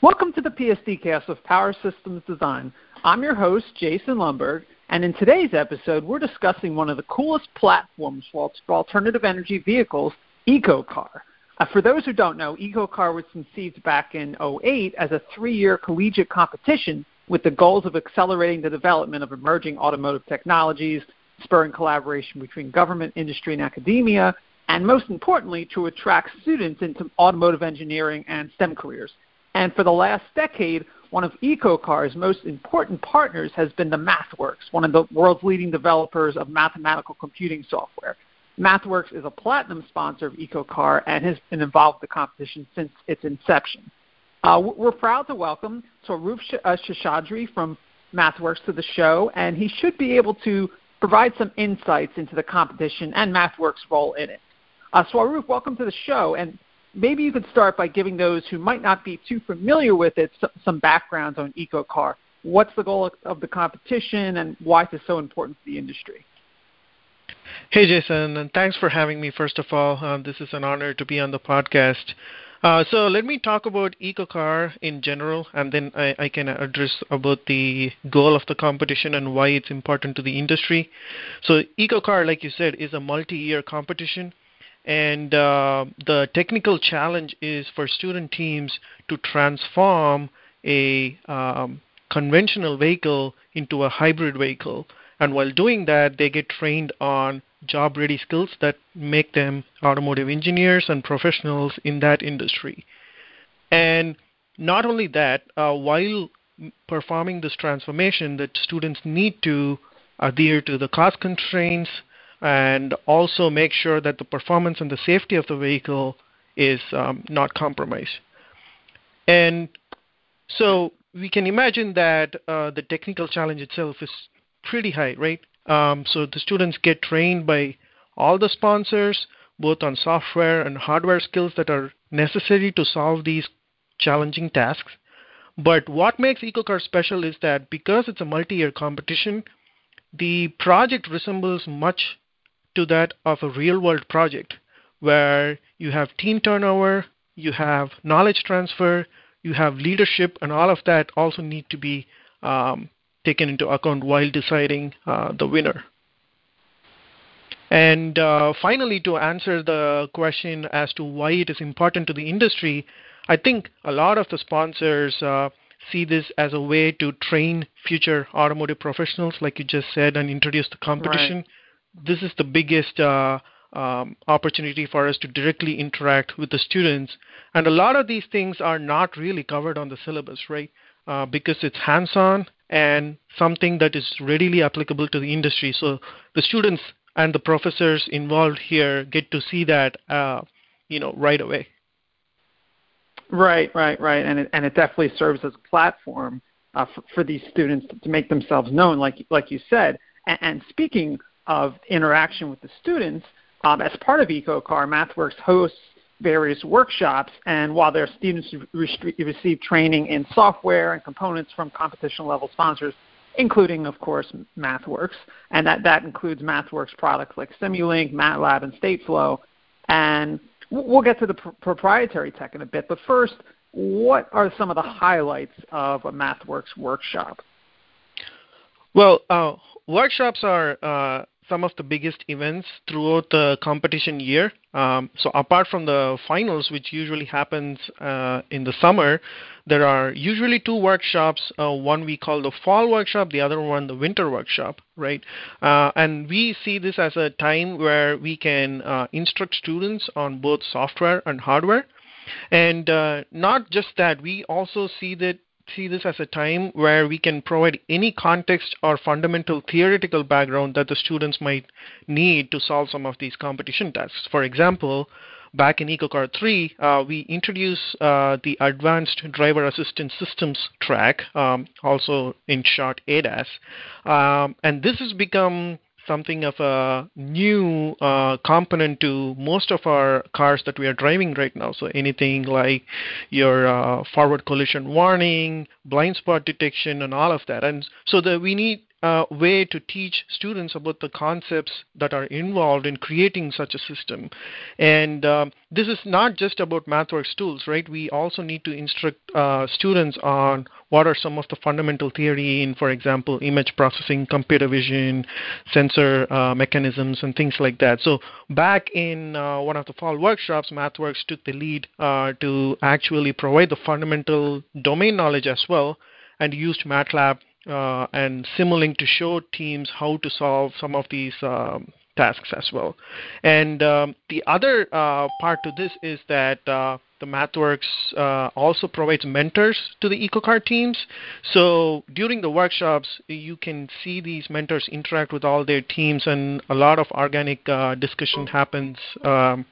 Welcome to the PSD cast of Power Systems Design. I'm your host, Jason Lomberg, and in today's episode, we're discussing one of the coolest platforms for alternative energy vehicles, EcoCar. Uh, for those who don't know, EcoCar was conceived back in 08 as a three year collegiate competition with the goals of accelerating the development of emerging automotive technologies, spurring collaboration between government, industry, and academia, and most importantly, to attract students into automotive engineering and STEM careers. And for the last decade, one of EcoCar's most important partners has been the MathWorks, one of the world's leading developers of mathematical computing software. MathWorks is a platinum sponsor of EcoCar and has been involved with the competition since its inception. Uh, we're proud to welcome Swaroop uh, Seshadri from MathWorks to the show, and he should be able to provide some insights into the competition and MathWorks' role in it. Uh, Swaroop, welcome to the show, and maybe you could start by giving those who might not be too familiar with it some backgrounds on EcoCar. What's the goal of the competition, and why is it so important to the industry? Hey, Jason, and thanks for having me. First of all, uh, this is an honor to be on the podcast. Uh, so let me talk about EcoCar in general, and then I, I, can address about the goal of the competition and why it's important to the industry. So EcoCar, like you said, is a multi-year competition, and uh, the technical challenge is for student teams to transform a um, conventional vehicle into a hybrid vehicle. And while doing that, they get trained on job ready skills that make them automotive engineers and professionals in that industry. And not only that, uh, while performing this transformation, that students need to adhere to the cost constraints and also make sure that the performance and the safety of the vehicle is um, not compromised. And so we can imagine that uh, the technical challenge itself is pretty high, right? Um, so the students get trained by all the sponsors, both on software and hardware skills that are necessary to solve these challenging tasks. But what makes EcoCar special is that because it's a multi-year competition, the project resembles much to that of a real-world project where you have team turnover, you have knowledge transfer, you have leadership, and all of that also need to be um, taken into account while deciding uh, the winner. And uh, finally, to answer the question as to why it is important to the industry, I think a lot of the sponsors uh, see this as a way to train future automotive professionals, like you just said, and introduce the competition. Right. This is the biggest uh, um, opportunity for us to directly interact with the students. And a lot of these things are not really covered on the syllabus, right? Uh, because it's hands on and something that is readily applicable to the industry. So the students and the professors involved here get to see that, uh, you know, right away. Right, right, right, and it, and it definitely serves as a platform uh, for, for, these students to make themselves known, like like you said. And, and speaking of interaction with the students, um, as part of EcoCar, MathWorks hosts various workshops, and while their students receive training in software and components from competition level sponsors, including, of course, MathWorks, and that, that includes MathWorks products like Simulink, MATLAB, and Stateflow. And we'll get to the pr- proprietary tech in a bit, but first, what are some of the highlights of a MathWorks workshop? Well, uh, workshops are uh, some of the biggest events throughout the competition year. Um, so apart from the finals, which usually happens uh, in the summer, there are usually two workshops. Uh, one we call the fall workshop, the other one the winter workshop, right? Uh, and we see this as a time where we can uh, instruct students on both software and hardware. And uh, not just that, we also see that see this as a time where we can provide any context or fundamental theoretical background that the students might need to solve some of these competition tasks. For example, back in EcoCar 3, uh, we introduced uh, the Advanced Driver Assistance Systems track, um, also in short ADAS. Um, and this has become something of a new uh, component to most of our cars that we are driving right now. So anything like your uh, forward collision warning, blind spot detection, and all of that. And so the, we need uh, way to teach students about the concepts that are involved in creating such a system. And um, this is not just about MathWorks tools, right? We also need to instruct uh, students on what are some of the fundamental theory in, for example, image processing, computer vision, sensor uh, mechanisms, and things like that. So back in uh, one of the fall workshops, MathWorks took the lead uh, to actually provide the fundamental domain knowledge as well and used MATLAB uh, and Simulink to show teams how to solve some of these um, tasks as well. And um, the other uh, part to this is that uh, the MathWorks uh, also provides mentors to the EcoCar teams. So during the workshops, you can see these mentors interact with all their teams, and a lot of organic uh, discussion happens um,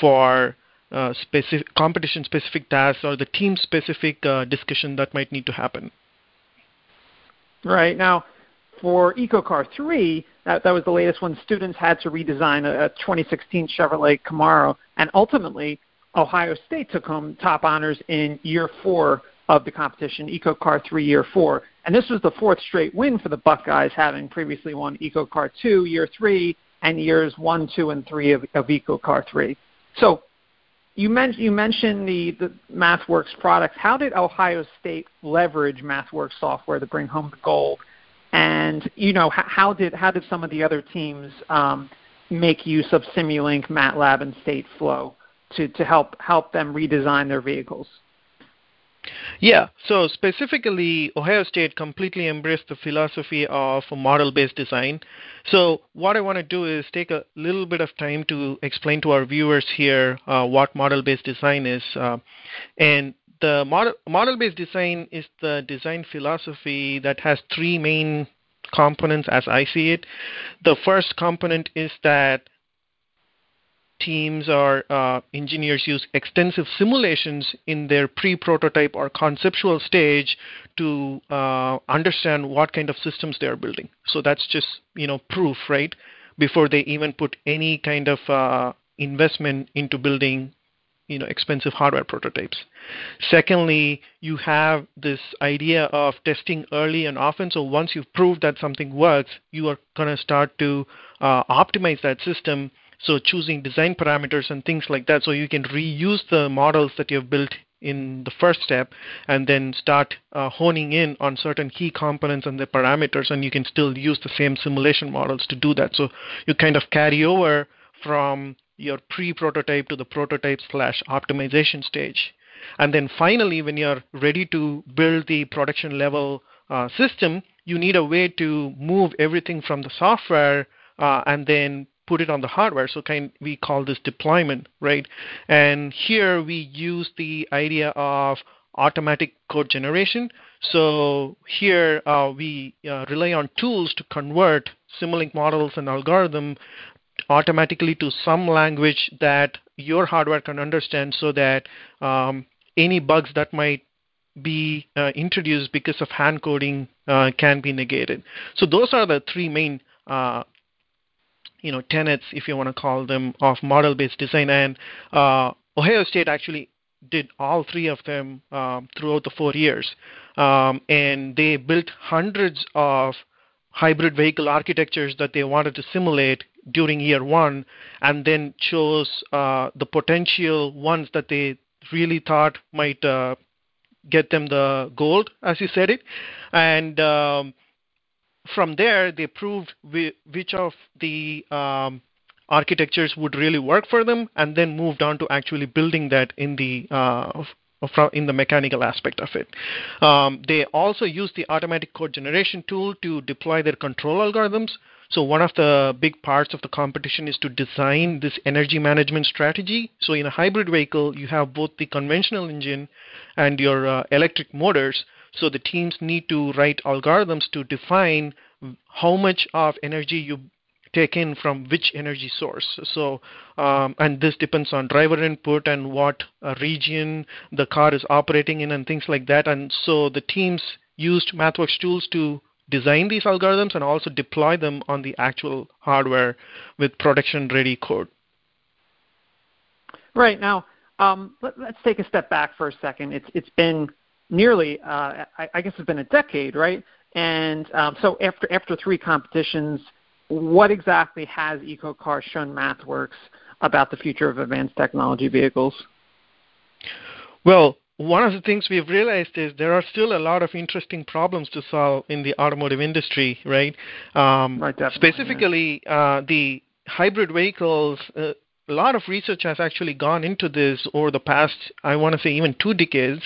for uh, specific competition-specific tasks or the team-specific discussion that might need to happen. Right. Now, for EcoCar 3, that, that was the latest one, students had to redesign a, a 2016 Chevrolet Camaro, and ultimately, Ohio State took home top honors in year four of the competition, EcoCar 3 year four. And this was the fourth straight win for the Buckeyes, having previously won EcoCar 2 year three and years one, two, and three of, of EcoCar 3. So you, men- you mentioned the, the MathWorks products. How did Ohio State leverage MathWorks software to bring home the gold? And you know, how, how did how did some of the other teams um, make use of Simulink, MATLAB, and Stateflow to, to help help them redesign their vehicles? Yeah, so specifically, Ohio State completely embraced the philosophy of model based design. So, what I want to do is take a little bit of time to explain to our viewers here uh, what model based design is. Uh, and the model model based design is the design philosophy that has three main components as I see it. The first component is that teams or uh, engineers use extensive simulations in their pre-prototype or conceptual stage to uh, understand what kind of systems they are building. So that's just you know proof, right? Before they even put any kind of uh, investment into building you know expensive hardware prototypes secondly you have this idea of testing early and often so once you've proved that something works you are going to start to uh, optimize that system so choosing design parameters and things like that, so you can reuse the models that you've built in the first step and then start uh, honing in on certain key components and the parameters and you can still use the same simulation models to do that. So you kind of carry over from your pre-prototype to the prototype slash optimization stage. And then finally when you're ready to build the production level uh, system you need a way to move everything from the software uh, and then put it on the hardware. So kind we call this deployment, right? And here we use the idea of automatic code generation. So here uh, we uh, rely on tools to convert Simulink models and algorithm automatically to some language that your hardware can understand so that um, any bugs that might be uh, introduced because of hand coding uh, can be negated. So those are the three main uh, you know tenets, if you want to call them, of model-based design. And uh, Ohio State actually did all three of them um, throughout the four years, um, and they built hundreds of hybrid vehicle architectures that they wanted to simulate during year one, and then chose uh, the potential ones that they really thought might uh, get them the gold, as you said it, and um, from there, they proved which of the um, architectures would really work for them, and then moved on to actually building that in the uh, in the mechanical aspect of it. Um, they also use the automatic code generation tool to deploy their control algorithms. So one of the big parts of the competition is to design this energy management strategy. So in a hybrid vehicle, you have both the conventional engine and your uh, electric motors. So the teams need to write algorithms to define how much of energy you take in from which energy source. So, um, and this depends on driver input and what uh, region the car is operating in and things like that. And so the teams used MathWorks tools to design these algorithms and also deploy them on the actual hardware with production ready code. Right now, um, let, us take a step back for a second. It's it's been nearly, uh, I, I, guess it's been a decade, right? And um, so after after three competitions, what exactly has EcoCar shown MathWorks about the future of advanced technology vehicles? Well, one of the things we've realized is there are still a lot of interesting problems to solve in the automotive industry, right? Um, right specifically, yeah. uh, the hybrid vehicles. Uh, a lot of research has actually gone into this over the past, I want to say, even two decades,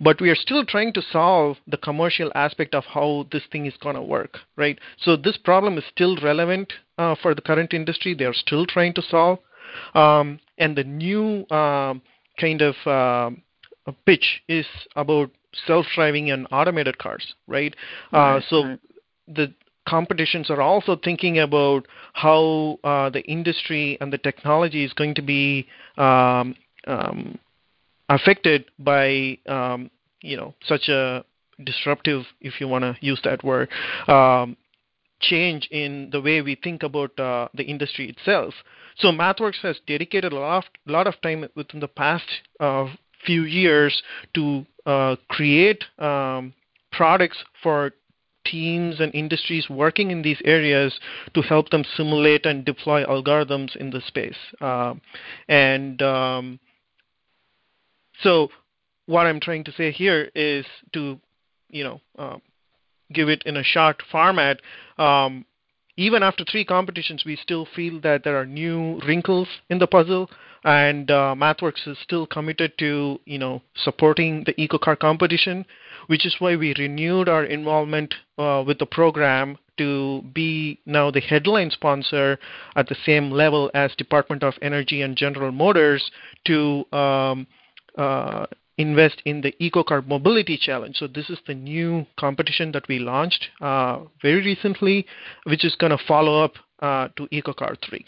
but we are still trying to solve the commercial aspect of how this thing is going to work, right? So this problem is still relevant uh, for the current industry. They are still trying to solve, um, and the new um, kind of uh, pitch is about self-driving and automated cars, right? Uh, right so right. the competitions are also thinking about how uh, the industry and the technology is going to be um, um, affected by um, you know such a disruptive, if you want to use that word, um, change in the way we think about uh, the industry itself. So MathWorks has dedicated a lot, of, lot of time within the past uh, few years to uh, create um, products for teams and industries working in these areas to help them simulate and deploy algorithms in the space. Uh, and um, so, what I'm trying to say here is to, you know, uh, give it in a short format. Um, even after three competitions, we still feel that there are new wrinkles in the puzzle, and uh, MathWorks is still committed to, you know, supporting the EcoCar competition which is why we renewed our involvement uh, with the program to be now the headline sponsor at the same level as Department of Energy and General Motors to um, uh, invest in the EcoCar Mobility Challenge. So this is the new competition that we launched uh, very recently, which is going to follow up uh, to EcoCar 3.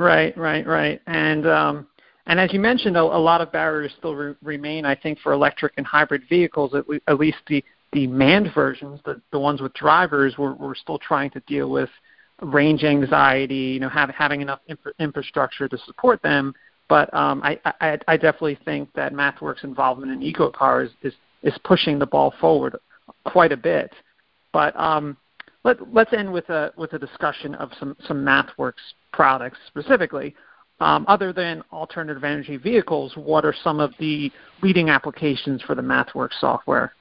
Right, right, right. And um, and as you mentioned, a, a lot of barriers still re- remain, I think, for electric and hybrid vehicles, at, le- at least the, the manned versions, the, the ones with drivers, we're, we're still trying to deal with range anxiety, you know, have, having enough infra- infrastructure to support them. But um, I, I, I definitely think that MathWorks' involvement in EcoCar is, is, is pushing the ball forward quite a bit. But um, let, let's end with a, with a discussion of some, some MathWorks products specifically. Um, other than alternative energy vehicles, what are some of the leading applications for the MathWorks software?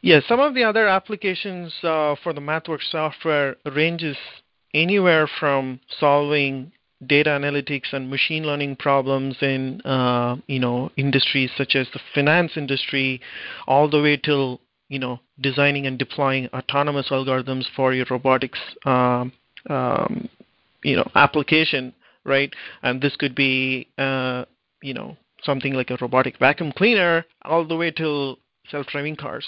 Yeah, some of the other applications uh, for the MathWorks software ranges anywhere from solving data analytics and machine learning problems in uh, you know industries such as the finance industry, all the way till you know designing and deploying autonomous algorithms for your robotics um, um, you know application right? And this could be, uh, you know, something like a robotic vacuum cleaner, all the way to self-driving cars.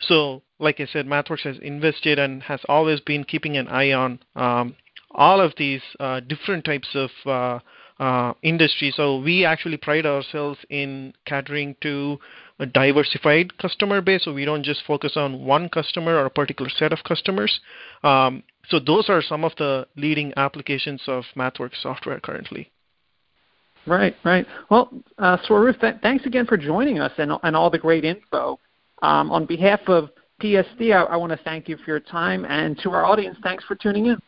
So, like I said, MathWorks has invested and has always been keeping an eye on um, all of these uh, different types of uh, uh, industries. So we actually pride ourselves in catering to a diversified customer base. So we don't just focus on one customer or a particular set of customers. Um, so those are some of the leading applications of MathWorks software currently. Right, right. Well, uh, th- thanks again for joining us and, and all the great info. Um, on behalf of PSD, I, I want to thank you for your time, and to our audience, thanks for tuning in.